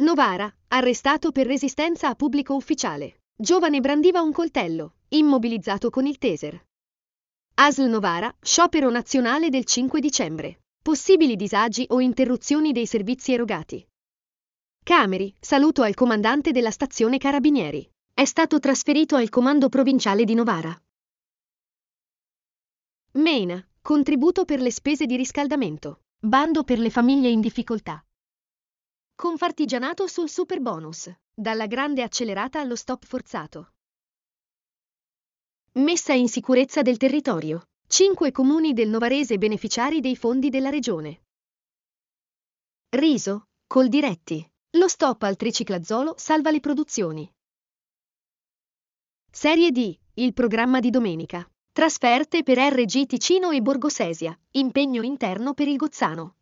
Novara, arrestato per resistenza a pubblico ufficiale. Giovane brandiva un coltello, immobilizzato con il taser. ASL Novara, sciopero nazionale del 5 dicembre. Possibili disagi o interruzioni dei servizi erogati. Cameri, saluto al comandante della stazione Carabinieri. È stato trasferito al comando provinciale di Novara. Mena, contributo per le spese di riscaldamento. Bando per le famiglie in difficoltà. Confartigianato sul super bonus, dalla grande accelerata allo stop forzato. Messa in sicurezza del territorio. Cinque comuni del Novarese beneficiari dei fondi della regione. Riso, col diretti. Lo stop al triciclazzolo salva le produzioni. Serie D, il programma di domenica. Trasferte per RG Ticino e Borgosesia. Impegno interno per il Gozzano.